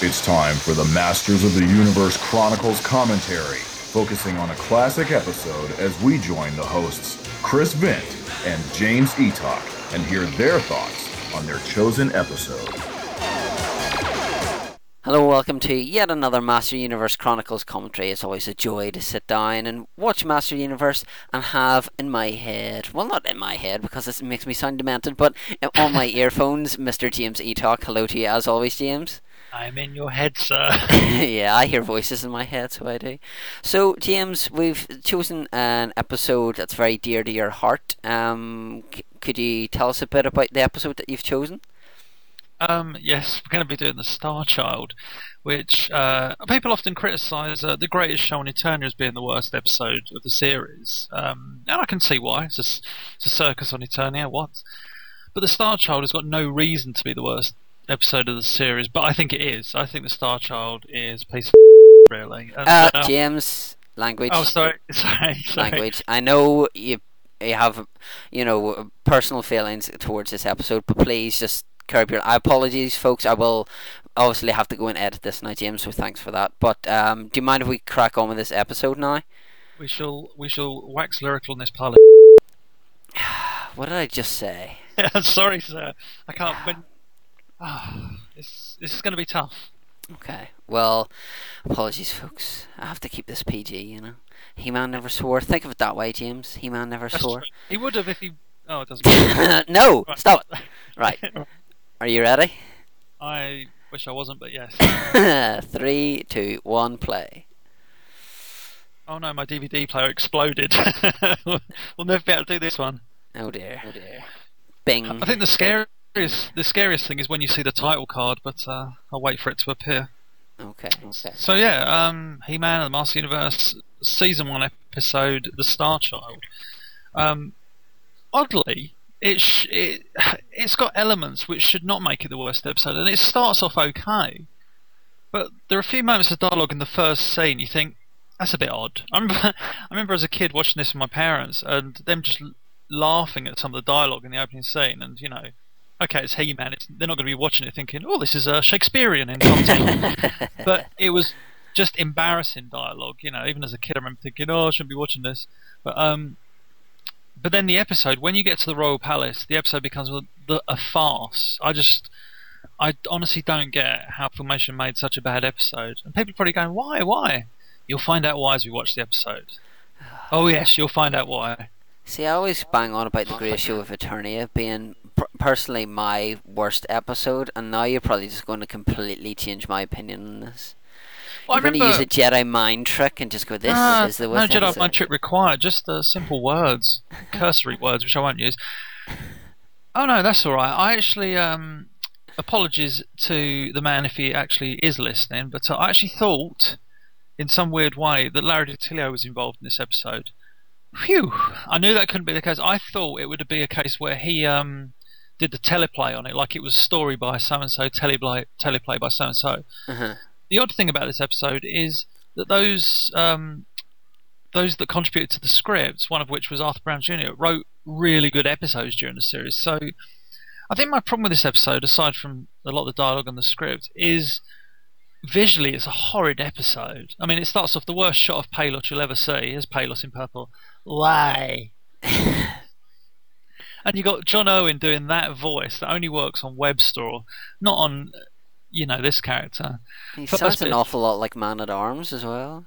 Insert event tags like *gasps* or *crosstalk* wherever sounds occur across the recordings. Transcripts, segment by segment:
It's time for the Masters of the Universe Chronicles commentary, focusing on a classic episode as we join the hosts Chris Vint and James Eatock and hear their thoughts on their chosen episode. Hello, welcome to yet another Master Universe Chronicles commentary. It's always a joy to sit down and watch Master Universe and have in my head, well, not in my head because it makes me sound demented, but on my *laughs* earphones, Mr. James Eatock. Hello to you as always, James. I'm in your head, sir. *laughs* *laughs* yeah, I hear voices in my head, so I do. So, James, we've chosen an episode that's very dear to your heart. Um, c- could you tell us a bit about the episode that you've chosen? Um, yes, we're going to be doing the Star Child, which uh, people often criticise uh, the Greatest Show on Eternia as being the worst episode of the series, um, and I can see why. It's a, it's a circus on Eternia, what? But the Star Child has got no reason to be the worst episode of the series, but I think it is. I think the Star Child is a piece of *laughs* really. And, uh, uh, James, language. Oh, sorry, *laughs* sorry, sorry. Language. I know you you have you know personal feelings towards this episode, but please just curb your. I apologies, folks. I will obviously have to go and edit this now, James. So thanks for that. But um, do you mind if we crack on with this episode now? We shall we shall wax lyrical in this pilot. *sighs* what did I just say? *laughs* sorry, sir. I can't. When Oh, *sighs* this, this is going to be tough. Okay. Well, apologies, folks. I have to keep this PG, you know. He Man never swore. Think of it that way, James. He Man never That's swore. True. He would have if he. Oh, it doesn't *laughs* matter. no! Right. Stop it! Right. *laughs* Are you ready? I wish I wasn't, but yes. *laughs* Three, two, one, play. Oh no, my DVD player exploded. we'll never be able to do this one. Oh dear. Oh dear. Bing. I think the scary scariest, the scariest thing is when you see the title card, but uh, I'll wait for it to appear. Okay. Okay. So yeah, um, He-Man and the Master Universe season one episode, The Star Child. Um, oddly, it, sh- it *sighs* it's got elements which should not make it the worst episode, and it starts off okay. But there are a few moments of dialogue in the first scene. You think that's a bit odd. *laughs* I remember, I remember as a kid watching this with my parents, and them just laughing at some of the dialogue in the opening scene, and you know, okay, it's He Man. It's, they're not going to be watching it thinking, oh, this is a Shakespearean in content. *laughs* but it was just embarrassing dialogue. You know, even as a kid, I remember thinking, oh, I shouldn't be watching this. But um, but then the episode, when you get to the Royal Palace, the episode becomes a, a farce. I just, I honestly don't get how Filmation made such a bad episode. And people are probably going, why, why? You'll find out why as we watch the episode. *sighs* Oh yes, you'll find out why. See, I always bang on about the Great Show of Eternia being personally my worst episode, and now you're probably just going to completely change my opinion on this. Well, you're going to use a Jedi mind trick and just go, "This uh, is the worst." No Jedi mind trick required. Just uh, simple words, *laughs* cursory words, which I won't use. Oh no, that's all right. I actually um, apologies to the man if he actually is listening, but uh, I actually thought, in some weird way, that Larry DiTillio was involved in this episode. Phew! I knew that couldn't be the case. I thought it would be a case where he um, did the teleplay on it, like it was story by so and so, teleplay teleplay by so and so. The odd thing about this episode is that those um, those that contributed to the scripts, one of which was Arthur Brown Jr., wrote really good episodes during the series. So I think my problem with this episode, aside from a lot of the dialogue and the script, is visually it's a horrid episode. I mean, it starts off the worst shot of Palos you'll ever see. Here's Palos in purple. Why? *laughs* and you got John Erwin doing that voice that only works on Webstor, not on, you know, this character. He sounds an awful lot like Man at Arms as well.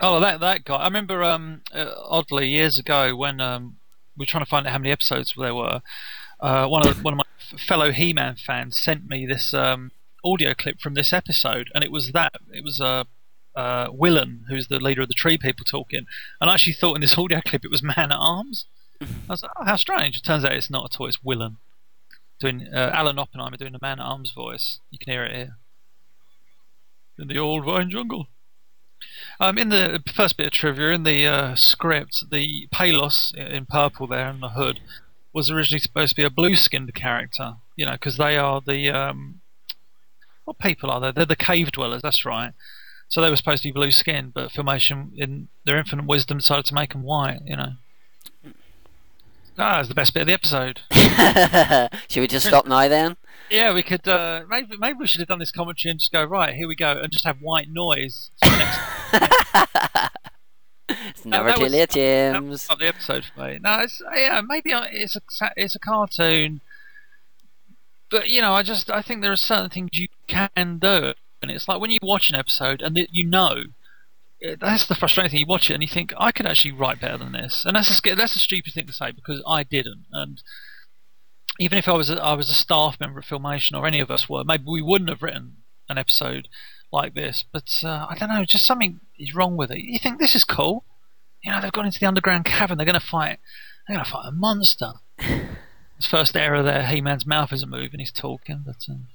Oh, that that guy. I remember, um, uh, oddly, years ago when um, we were trying to find out how many episodes there were. Uh, one of one of my fellow He-Man fans sent me this um, audio clip from this episode, and it was that it was uh, uh, Willen, who's the leader of the Tree People, talking, and I actually thought in this *laughs* audio clip it was Man at Arms. I was like, oh, how strange. It turns out it's not at all. It's Willen doing uh, Alan Oppenheimer doing the Man at Arms voice. You can hear it here in the old vine jungle. Um, in the first bit of trivia, in the uh, script, the Palos in purple there in the hood was originally supposed to be a blue-skinned character. You know, because they are the um, what people are they? They're the cave dwellers. That's right. So they were supposed to be blue-skinned, but Filmation, in their infinite wisdom, decided to make them white. You know. Ah, it's the best bit of the episode. *laughs* Should we just stop now then? Yeah, we could. Uh, maybe maybe we should have done this commentary and just go right. Here we go, and just have white noise. next- *laughs* It's never too late, James. not the episode for me. No, it's yeah, maybe it's a it's a cartoon, but you know, I just I think there are certain things you can do, and it's like when you watch an episode and you know. That's the frustrating thing. You watch it and you think I could actually write better than this, and that's a that's a stupid thing to say because I didn't. And even if I was a, I was a staff member at Filmation or any of us were, maybe we wouldn't have written an episode like this. But uh, I don't know, just something is wrong with it. You think this is cool? You know, they've gone into the underground cavern. They're going to fight. They're going to fight a monster. His first error there, He-Man's mouth isn't moving. He's talking, but um,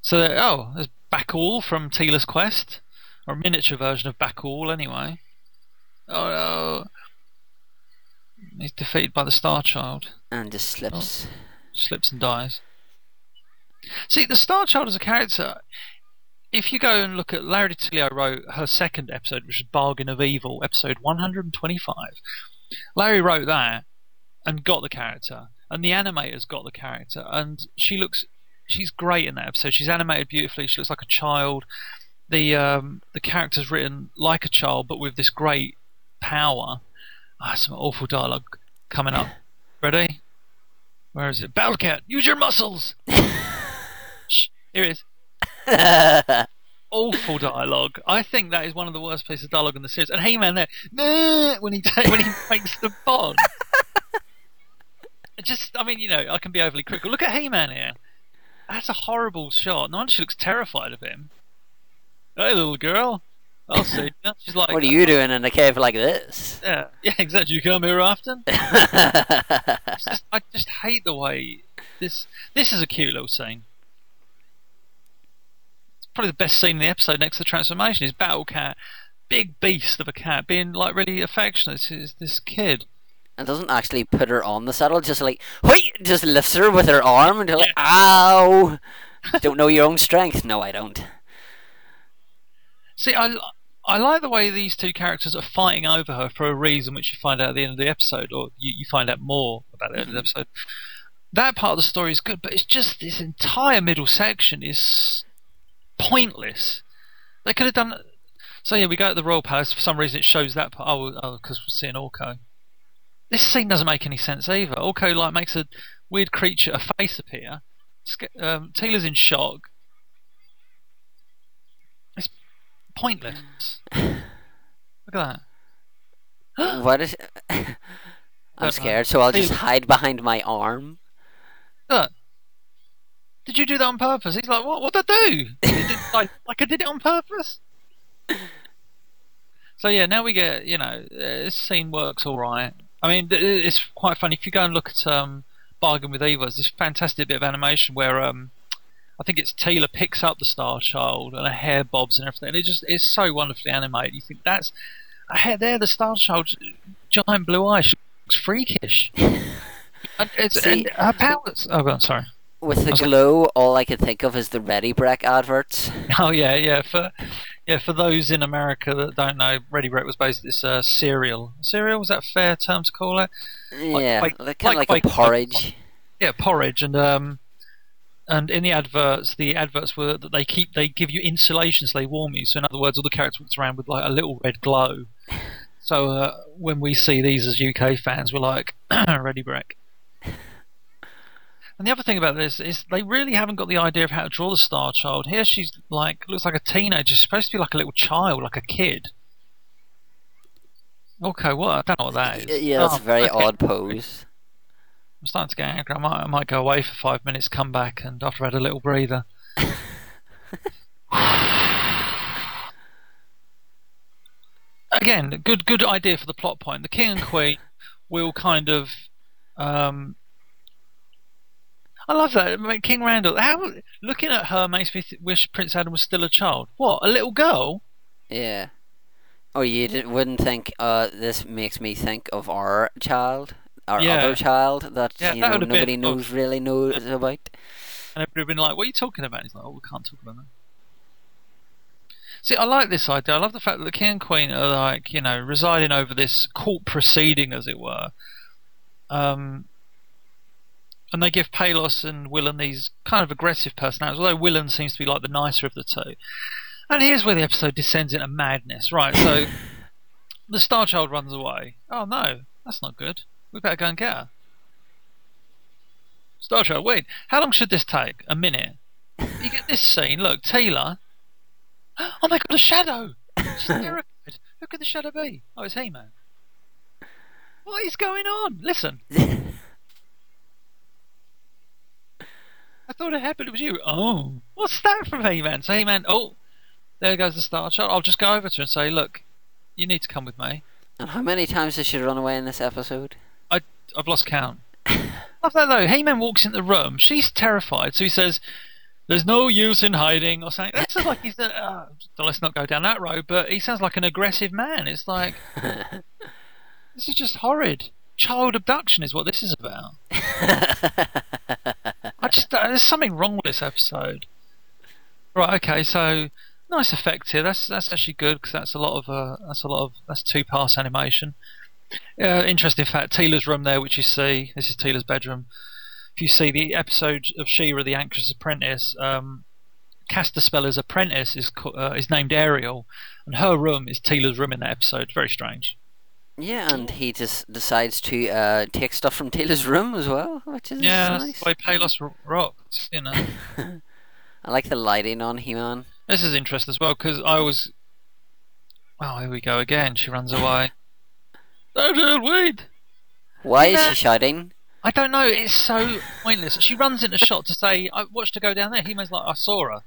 so oh, there's Bakul from Teela's Quest, or a miniature version of Bakul, anyway. Oh no, he's defeated by the Star Child. And just slips. Oh. slips and dies. See, the Star Child as a character, if you go and look at Larry DiTillio wrote her second episode, which is Bargain of Evil, episode 125. Larry wrote that and got the character, and the animators got the character, and she looks, she's great in that episode. She's animated beautifully. She looks like a child. The um, the character's written like a child, but with this great power. Ah, some awful dialogue coming up. *laughs* Ready? Where is it? Battlecat, use your muscles. *laughs* Shh, here it is. Awful dialogue. I think that is one of the worst pieces of dialogue in the series. And He-Man there, "Nah," when he *laughs* when he makes the bond. Just, I mean, you know, I can be overly critical. Look at He-Man here. That's a horrible shot. No wonder she looks terrified of him. Hey, little girl. I'll see you. *laughs* She's like, what are uh, you doing in a cave like this? Yeah, yeah, exactly. You come here often. *laughs* Just, I just hate the way this. This is a cute little scene. It's probably the best scene in the episode next to the transformation. Is Battle Cat, big beast of a cat, being like really affectionate to this, kid. and doesn't actually put her on the saddle, just like, whoi, just lifts her with her arm and like, Yeah. ow! *laughs* don't know your own strength. No, I don't. See, I, I like the way these two characters are fighting over her for a reason, which you find out at the end of the episode, or you, you find out more about the end of the episode. That part of the story is good, but it's just this entire middle section is pointless. They could have done. So yeah, we go to the royal palace. For some reason, it shows that part. Oh, oh, because we're seeing Orko. This scene doesn't make any sense either. Orko like makes a weird creature, a face appear. Um, Teela's in shock. It's pointless. Look at that. *gasps* what is. *gasps* I'm scared, so I'll just hide behind my arm. Look. Did you do that on purpose? He's like, what? What'd I do? *laughs* Did- like, like I did it on purpose. So yeah, now we get you know uh, this scene works all right. I mean, it's quite funny if you go and look at um, Bargain with Evil. There's this fantastic bit of animation where um, I think it's Teela picks up the Star Child and her hair bobs and everything. And it just it's so wonderfully animated. You think that's there, the Star Child, giant blue eyes. Looks freakish. *laughs* and, it's, See- and her powers. Oh, God, sorry. With the was like- glow, all I can think of is the Ready Brek adverts. *laughs* Oh yeah, yeah. For yeah, for those in America that don't know, Ready Brek was basically this uh, cereal. Cereal was that a fair term to call it? yeah, like- like, kind of like like, a porridge. Yeah, porridge and um, and in the adverts, the adverts were that they keep they give you insulation, so they warm you. So in other words, all the characters walked around with like a little red glow. *laughs* So uh, when we see these as UK fans, we're like, *clears throat* Ready Brek. And the other thing about this is they really haven't got the idea of how to draw the Star Child. Here she's like looks like a teenager. She's supposed to be like a little child, like a kid. Okay, what? I don't know what that is. Yeah, that's Oh, a very okay. odd pose. I'm starting to get angry. I might, I might go away for five minutes, come back, and after I've had a little breather. *laughs* Again, good good idea for the plot point. The king and queen will kind of. Um, I love that. I mean, king Randall. How looking at her makes me th- wish Prince Adam was still a child. What? A little girl? Yeah. Oh, you d- wouldn't think, uh, this makes me think of our child, our Yeah. other child that, Yeah, you that know, been- nobody oh. knows really knows about. And everybody would been like, "What are you talking about?" He's like, "Oh, we can't talk about that." See, I like this idea. I love the fact that the king and queen are like, you know, residing over this court proceeding, as it were. Um, and they give Palos and Willen these kind of aggressive personalities, although Willen seems to be like the nicer of the two. And here's where the episode descends into madness. Right, so *laughs* the Star Child runs away. Oh no, that's not good. We better go and get her. Star Child, wait, how long should this take? A minute. You get this scene. Look, Teela. *gasps* Oh my god, a shadow! She's *laughs* terrified. Who could the shadow be? Oh, it's He Man. What is going on? Listen. I thought it happened. It was you. Oh, what's that from He Man? So He Man. Oh, there goes the Star Child. I'll just go over to her and say, look, you need to come with me. And how many times does she run away in this episode? I've lost count. *coughs* Love that though. He Man walks in the room. She's terrified, so he says, "There's no use in hiding," or something. That sounds like he's. Uh, let's not go down that road. But he sounds like an aggressive man. It's like *laughs* this is just horrid. Child abduction is what this is about. *laughs* I just uh, there's something wrong with this episode. Right. Okay. So nice effect here. That's that's actually good because that's a lot of uh, that's a lot of that's two pass animation. Uh, interesting fact: Teela's room there, which you see, this is Teela's bedroom. If you see the episode of She-Ra, the Anxious Apprentice, um, Castaspella's apprentice is uh, is named Ariel, and her room is Teela's room in that episode. Very strange. Yeah, and he just decides to uh, take stuff from Teela's room as well, which is yeah, nice. way Palos rocks. You know. *laughs* I like the lighting on He-Man. This is interesting as well because I was. Oh, here we go again. She runs away. Don't wait. Why is she shouting? I don't know. It's so pointless. She runs into shot to say, "I watched her go down there." He man's like, "I saw her."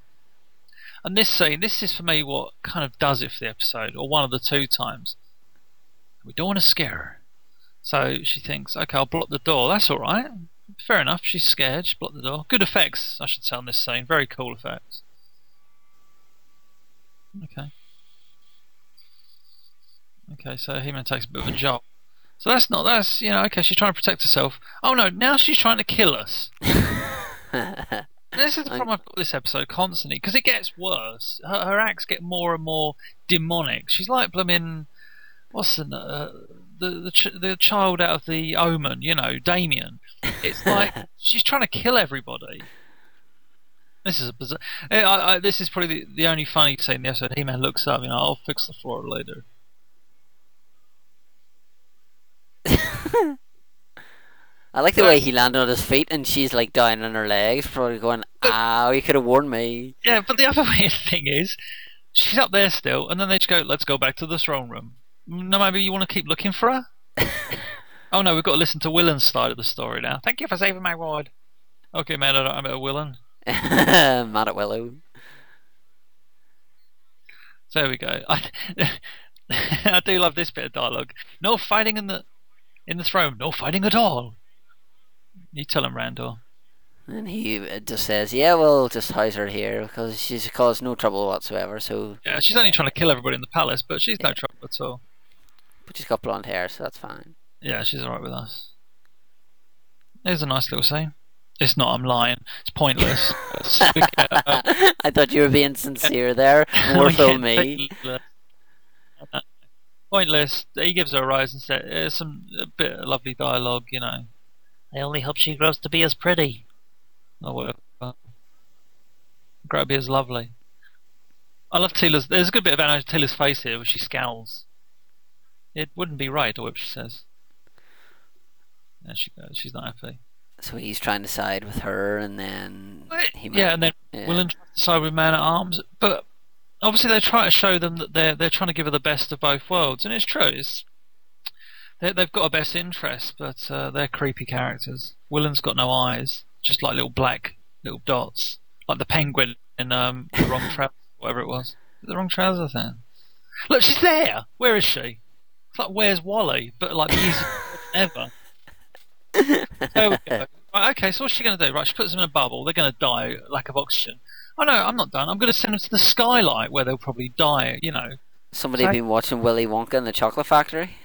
And this scene, this is for me what kind of does it for the episode, or one of the two times. We don't want to scare her, so she thinks, "Okay, I'll block the door." That's all right. Fair enough. She's scared. She blocked the door. Good effects, I should say, on this scene. Very cool effects. Okay. Okay, so He-Man takes a bit of a jolt. So that's not that's you know okay. She's trying to protect herself. Oh no, now she's trying to kill us. this is the problem I've got with this episode constantly because it gets worse. Her, her, acts get more and more demonic. She's like blooming what's the uh, the the, ch- the child out of the Omen, you know, Damien. It's like *laughs* she's trying to kill everybody. This is a bizarre. I, I, this is probably the, the only funny scene in the episode. He-Man looks up, you know, I'll fix the floor later. *laughs* I like the way he landed on his feet and she's like down on her legs, probably going, "Ow, you could have warned me." Yeah, but the other *laughs* weird thing is, she's up there still, and then they just go, "Let's go back to the throne room." Mm, no, maybe you want to keep looking for her. *laughs* oh no, we've got to listen to Willen's side of the story now. Thank you for saving my ward. Okay, man, I'm at Willen. Mad at Willow. So there we go. I, I do love this bit of dialogue. No fighting in the in the throne. No fighting at all. You tell him, Randall. And he uh, just says, "Yeah, we'll just house her here because she's caused no trouble whatsoever." So yeah, she's only trying to kill everybody in the palace, but she's yeah. no trouble at all. But she's got blonde hair, so that's fine. Yeah, she's alright with us. There's a nice little scene. It's not. I'm lying. It's pointless. *laughs* *laughs* I thought you were being sincere there. *laughs* More for me. Pointless. He gives her a rise and says, "There's eh, some a bit of lovely dialogue, you know." I only hope she grows to be as pretty. Oh, whatever. Grow to be as lovely. I love Teela's. There's a good bit of Anna Teela's face here where she scowls. It wouldn't be right, or what she says. There she goes. She's not happy. So he's trying to side with her, and then he yeah, and then yeah. Willen tries to side with Man at Arms. But obviously, they try to show them that they're they're trying to give her the best of both worlds, and it's true. It's they, have got a best interest, but uh, they're creepy characters. Willen's got no eyes, just like little black little dots, like the penguin in um, the wrong *laughs* trouser, whatever it was. The wrong trouser thing. Look, she's there. Where is she? It's like where's Wally, but like the easiest *laughs* ever. There we go. *laughs* Right, okay, so what's she going to do? Right, she puts them in a bubble. They're going to die, lack of oxygen. Oh no, I'm not done. I'm going to send them to the skylight where they'll probably die. You know. Somebody so, been watching Willy Wonka and the Chocolate Factory.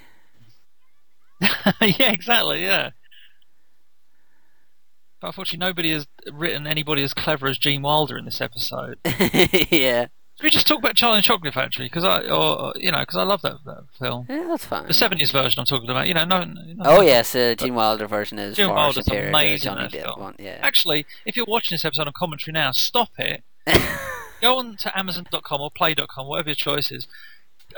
*laughs* yeah, exactly. Yeah. But unfortunately, nobody has written anybody as clever as Gene Wilder in this episode. *laughs* yeah. Should we just talk about Charlie and the Chocolate Factory? Because I, or you know, because I love that, that film. Yeah, that's fine. The seventies version I'm talking about. You know, no. no Oh yes, the Gene Wilder version is Gene far Wilder's superior to the amazing in Johnny that Depp film. one. Yeah. Actually, if you're watching this episode on commentary now, stop it. *laughs* Go on to Amazon.com or Play.com, whatever your choice is,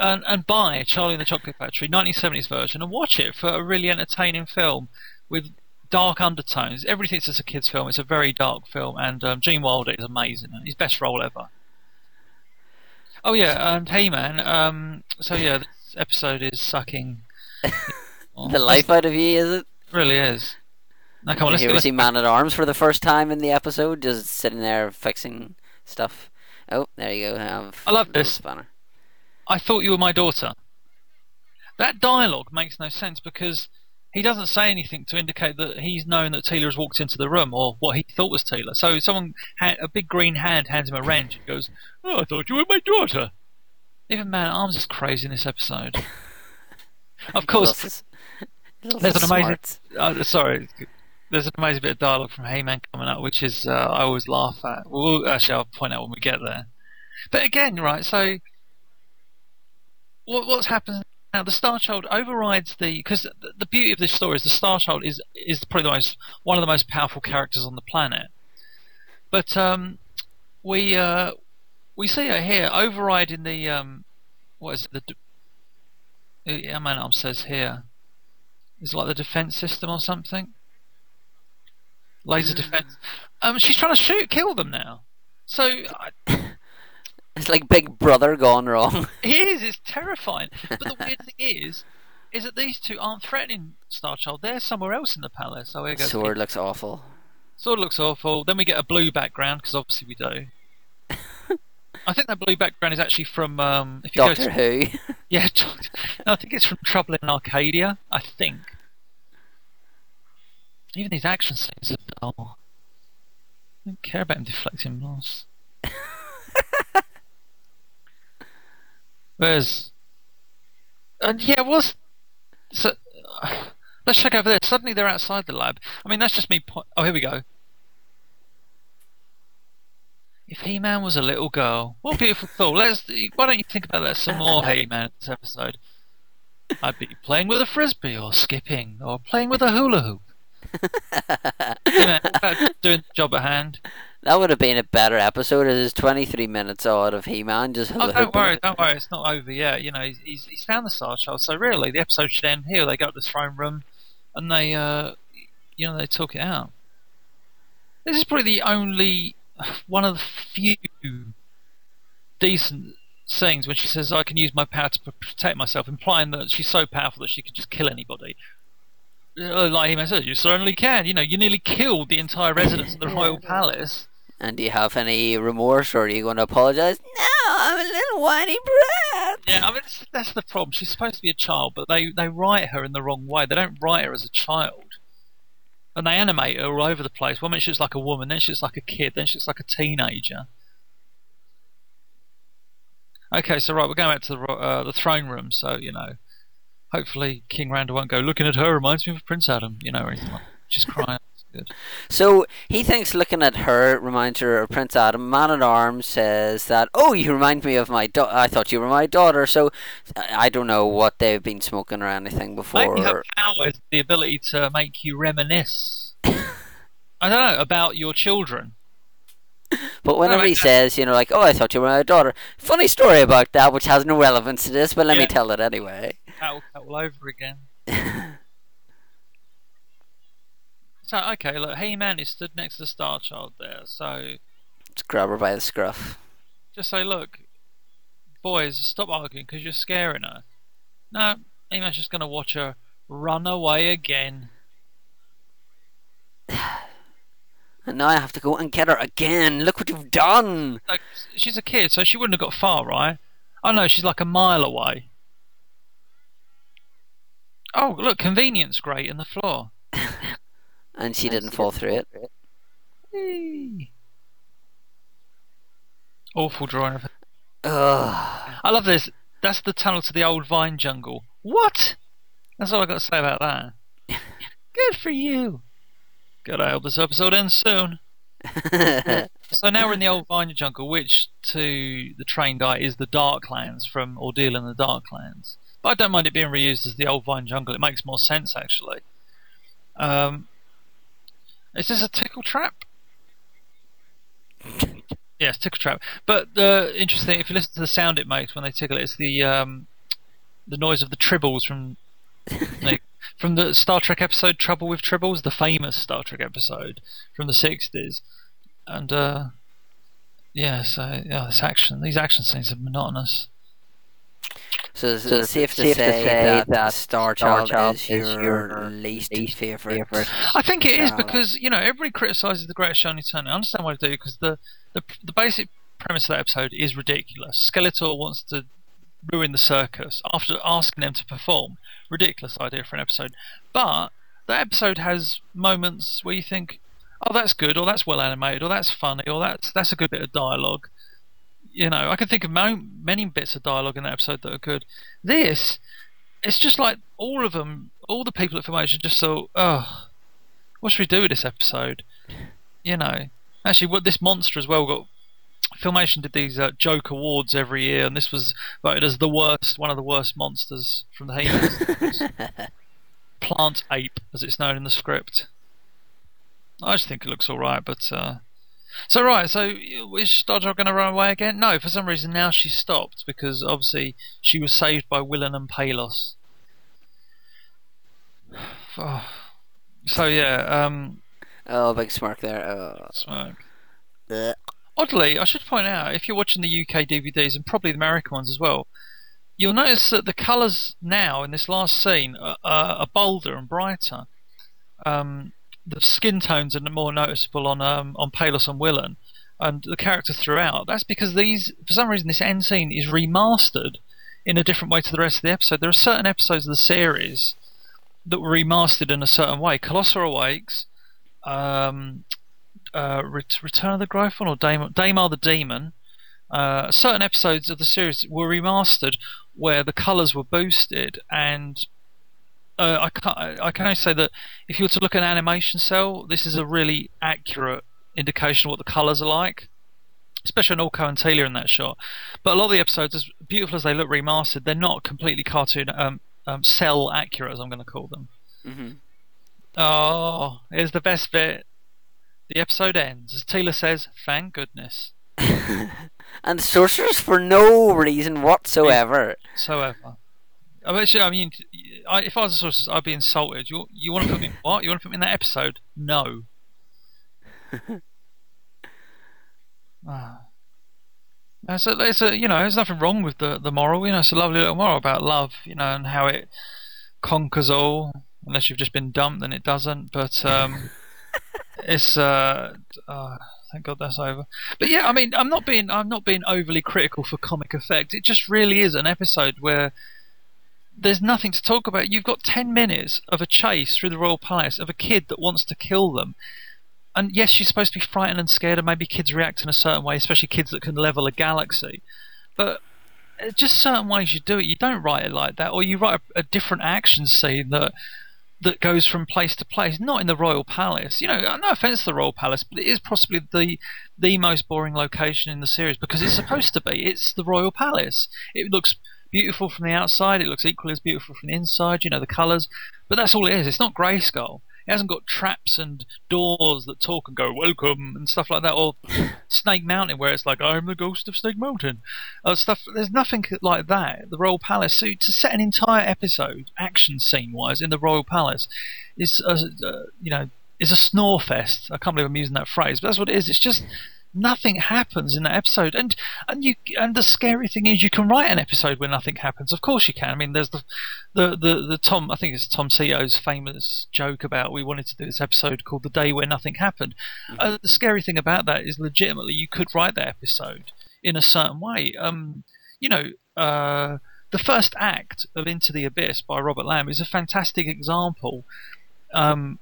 and, and buy Charlie and the Chocolate Factory 1970s version and watch it for a really entertaining film with dark undertones. Everybody thinks it's a kids' film. It's a very dark film, and um, Gene Wilder is amazing. His best role ever. Oh yeah, and hey man. Um, so yeah, this episode is sucking. *laughs* the life out of you, is it? It really is. Now come on, let's Here we Let's, see Man at Arms for the first time in the episode, just sitting there fixing stuff. Oh, there you go. Have I love this. Spanner. I thought you were my daughter. That dialogue makes no sense because he doesn't say anything to indicate that he's known that Teela has walked into the room or what he thought was Teela. So someone, ha- a big green hand, hands him a wrench and goes, "Oh, I thought you were my daughter." Even Man at Arms is crazy in this episode. *laughs* of course, there's an amazing. Uh, sorry, there's an amazing bit of dialogue from He-Man coming up, which is uh, I always laugh at. Well, actually, I'll point out when we get there. But again, right? So, what, what's happened now? The Star Child overrides the because the, beauty of this story is the Star Child is is probably the most one of the most powerful characters on the planet. But um, we uh, we see her here overriding the um, what is it? The d- yeah, man, arm says here. Is it like the defense system or something? Laser defense. Um, she's trying to shoot, kill them now. So I, It's *laughs* like Big Brother gone wrong. *laughs* it is. It's terrifying. But the weird thing is, is that these two aren't threatening Starchild. They're somewhere else in the palace. So here goes. Sword looks awful. Sword looks awful. Then we get a blue background because obviously we do. *laughs* I think that blue background is actually from um, if you go Doctor to, Who. yeah, no, I think it's from Trouble in Arcadia. I think. Even these action scenes are dull. I don't care about him deflecting blasts. Where's and yeah, what's so? Uh, let's check over there. Suddenly they're outside the lab. I mean, that's just me. Po- oh, here we go. If He-Man was a little girl, what a beautiful thought. Let's. Why don't you think about that some more, He-Man, this episode? I'd be playing with a frisbee, or skipping, or playing with a hula hoop. *laughs* Doing the job at hand. That would have been a better episode. It is 23 minutes odd of He-Man just Oh, don't worry, don't worry. It's not over yet. You know, he's he's, he's found the Star Child. So really, the episode should end here. They go up to the throne room, and they, uh, you know, they talk it out. This is probably the only *sighs* one of the few decent scenes when she says, "I can use my power to protect myself," implying that she's so powerful that she could just kill anybody. Uh, Like he says, you certainly can. You know, you nearly killed the entire residents of the *laughs* royal palace. And do you have any remorse or are you going to apologise? No, I'm a little whiny brat. Yeah, I mean that's, the problem. She's supposed to be a child, but they they write her in the wrong way. They don't write her as a child, and they animate her all over the place. One minute she looks like a woman, then she's like a kid, then she's like a teenager. Okay, so right, we're going back to the uh, the throne room. So you know, hopefully King Randall won't go. Looking at her reminds me of Prince Adam, you know, or anything like. That. She's crying. Good. So he thinks looking at her reminds her of Prince Adam. Man at Arms says that, oh, you remind me of my daughter. I thought you were my daughter. So I don't know what they've been smoking or anything before. Maybe her power is the ability to make you reminisce. *laughs* I don't know about your children. But whenever he says, you know, like, oh, I thought you were my daughter. Funny story about that, which has no relevance to this, but let Yeah. me tell it anyway. Cattle all over again. *laughs* So okay, look, He Man is stood next to the Star Child there. So Just grab her by the scruff. just say, look, boys, stop arguing because you're scaring her. No, He Man's just gonna watch her run away again. *sighs* And now I have to go and get her again. Look what you've done. Like she's a kid, so she wouldn't have got far, right? Oh no, she's like a mile away. Oh, look, convenience grate in the floor. *laughs* And she didn't fall through it. Whee! Awful drawing of Ugh. I love this. That's the tunnel to the old vine jungle. What? That's all I got to say about that. *laughs* Good for you. Gotta hope this episode ends soon. *laughs* so now we're in the old vine jungle, which to the trained eye is the Darklands from Ordeal in the Darklands. But I don't mind it being reused as the old Vine jungle. It makes more sense actually. Um, is this a tickle trap? *laughs* yes, tickle trap. But the interesting, if you listen to the sound it makes when they tickle it, it's the um, the noise of the tribbles from like, *laughs* from the Star Trek episode Trouble with Tribbles, the famous Star Trek episode from the '60s, and uh, yeah, so yeah, this action, these action scenes are monotonous. So it's so safe, to, safe say to, say that, that Star Child, Child is, is, your least, least favourite. I think it is because you know everybody criticises the Greatest Show on Eternia. I understand why they do because the, the the basic premise of that episode is ridiculous. Skeletor wants to ruin the circus after asking them to perform. Ridiculous idea for an episode, but that episode has moments where you think, "Oh, that's good," or "That's well animated," or "That's funny," or "That's that's a good bit of dialogue." You know, I can think of mo- many bits of dialogue in that episode that are good. This, it's just like all of them, all the people at Filmation just thought, oh, what should we do with this episode? You know, actually, what this monster as well got. Filmation did these uh, joke awards every year, and this was voted as the worst, one of the worst monsters from the He-Man. *laughs* Plant ape, as it's known in the script. I just think it looks all right, but uh, so right, so is Star Child going to run away again? No, for some reason now she's stopped because obviously she was saved by Willen and Palos. *sighs* Oh. So yeah, um. Oh, big smirk there. Oh. Smirk. Oddly, I should point out if you're watching the UK DVDs and probably the American ones as well, you'll notice that the colours now in this last scene are, are bolder and brighter. Um, the skin tones are more noticeable on um, on Palos and Willen, and the characters throughout. That's because these, for some reason, this end scene is remastered in a different way to the rest of the episode. There are certain episodes of the series that were remastered in a certain way. Colossor Awakes, um, uh, Return of the Gryphon, or Daimar the Demon. Uh, certain episodes of the series were remastered where the colours were boosted and uh, I can I can only say that if you were to look at an animation cel, this is a really accurate indication of what the colours are like, especially on Orko and Teela in that shot. But a lot of the episodes, as beautiful as they look remastered, they're not completely cartoon um, um, cel accurate, as I'm going to call them. Mm-hmm. Oh, here's the best bit. The episode ends as Teela says, "Thank goodness." *laughs* and Sorceress for no reason whatsoever. Whatsoever. Actually, I mean, I, if I was a sorceress, I'd be insulted. You you want to put me *laughs* what? You want to put me in that episode? No. *laughs* ah. It's a, it's a, you know, there's nothing wrong with the, the moral. You know, it's a lovely little moral about love. You know, and how it conquers all. Unless you've just been dumped, then it doesn't. But um, *laughs* it's uh, uh, thank God that's over. But yeah, I mean, I'm not being I'm not being overly critical for comic effect. It just really is an episode where there's nothing to talk about. You've got 10 minutes of a chase through the royal palace of a kid that wants to kill them. And yes, she's supposed to be frightened and scared, and maybe kids react in a certain way, especially kids that can level a galaxy. But uh, just certain ways you do it. You don't write it like that, or you write a, a different action scene that that goes from place to place, not in the royal palace. You know, uh, no offense to the royal palace, but it is possibly the the most boring location in the series because it's supposed to be. It's the royal palace. It looks beautiful from the outside. It looks equally as beautiful from the inside. You know the colours, but that's all it is. It's not Grayskull. It hasn't got traps and doors that talk and go welcome and stuff like that, or Snake Mountain where it's like I'm the ghost of Snake Mountain, uh, stuff. There's nothing like that. The Royal Palace. So to set an entire episode, action scene wise, in the Royal Palace, is you know is a snore fest. I can't believe I'm using that phrase, but that's what it is. It's just nothing happens in that episode. And and you and the scary thing is you can write an episode where nothing happens. Of course you can. I mean, there's the the the, the Tom I think it's Tom Sito's famous joke about we wanted to do this episode called "The Day Where Nothing Happened." Mm-hmm. Uh, the scary thing about that is legitimately you could write that episode in a certain way. Um, you know. Uh, the first act of Into the Abyss by Robert Lamb is a fantastic example um,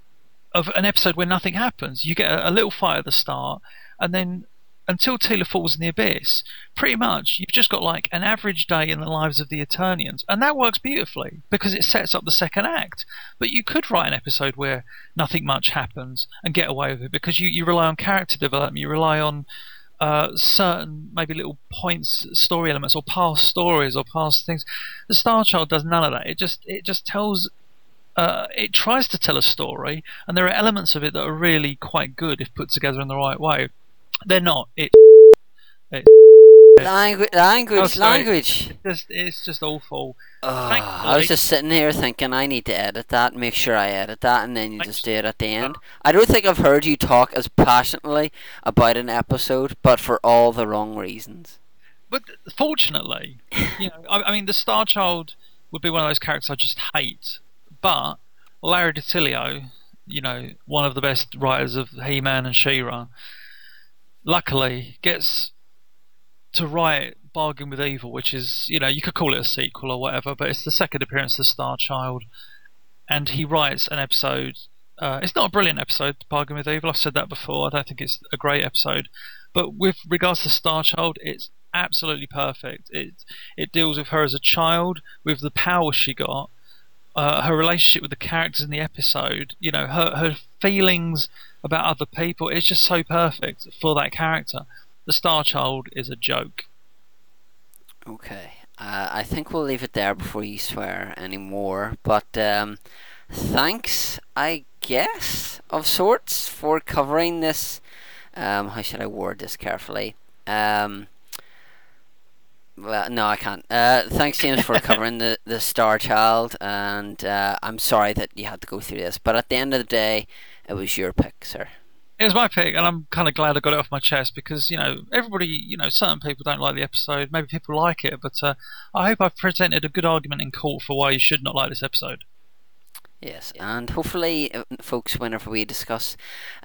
of an episode where nothing happens. You get a, a, little fight at the start, and then until Teela falls in the abyss, pretty much you've just got like an average day in the lives of the Eternians, and that works beautifully because it sets up the second act. But you could write an episode where nothing much happens and get away with it because you, you rely on character development, you rely on uh, certain maybe little points, story elements, or past stories or past things. The Star Child does none of that. It just it just tells uh, it tries to tell a story, and there are elements of it that are really quite good if put together in the right way. They're not. It's, it's Language, language, Oh, language. just it's just awful. Oh, I was just sitting here thinking I need to edit that, make sure I edit that, and then you just do it at the end. I don't think I've heard you talk as passionately about an episode, but for all the wrong reasons. But fortunately, you know, I, I mean, the Star Child would be one of those characters I just hate. But Larry DiTillio, you know, one of the best writers of He-Man and She-Ra, luckily gets to write Bargain with Evil, which is, you know, you could call it a sequel or whatever, but it's the second appearance of Star Child, and he writes an episode. Uh, it's not a brilliant episode, Bargain with Evil. I've said that before. I don't think it's a great episode, but with regards to Star Child, it's absolutely perfect. It it deals with her as a child, with the power she got, uh, her relationship with the characters in the episode. You know, her her feelings about other people. It's just so perfect for that character. The Star Child is a joke. Okay. Uh, I think we'll leave it there before you swear anymore. But um, thanks, I guess, of sorts, for covering this. Um, how should I word this carefully? Um, well, no, I can't. Uh, thanks, James, for *laughs* covering the, the Star Child, and uh, I'm sorry that you had to go through this. But at the end of the day, it was your pick, sir. It was my pick, and I'm kind of glad I got it off my chest because you know everybody, you know, certain people don't like the episode. Maybe people like it, but uh, I hope I've presented a good argument in court for why you should not like this episode. Yes, and hopefully, uh, folks, whenever we discuss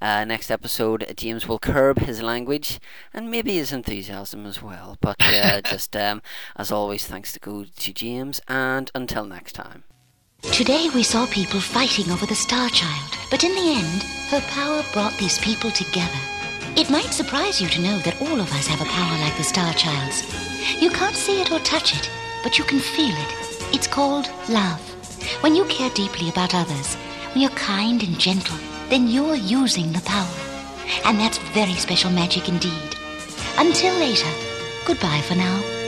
uh, next episode, James will curb his language and maybe his enthusiasm as well. But uh, *laughs* just um, as always, thanks to go to James, and until next time. Today we saw people fighting over the Star Child, but in the end, her power brought these people together. It might surprise you to know that all of us have a power like the Star Child's. You can't see it or touch it, but you can feel it. It's called love. When you care deeply about others, when you're kind and gentle, then you're using the power. And that's very special magic indeed. Until later, goodbye for now.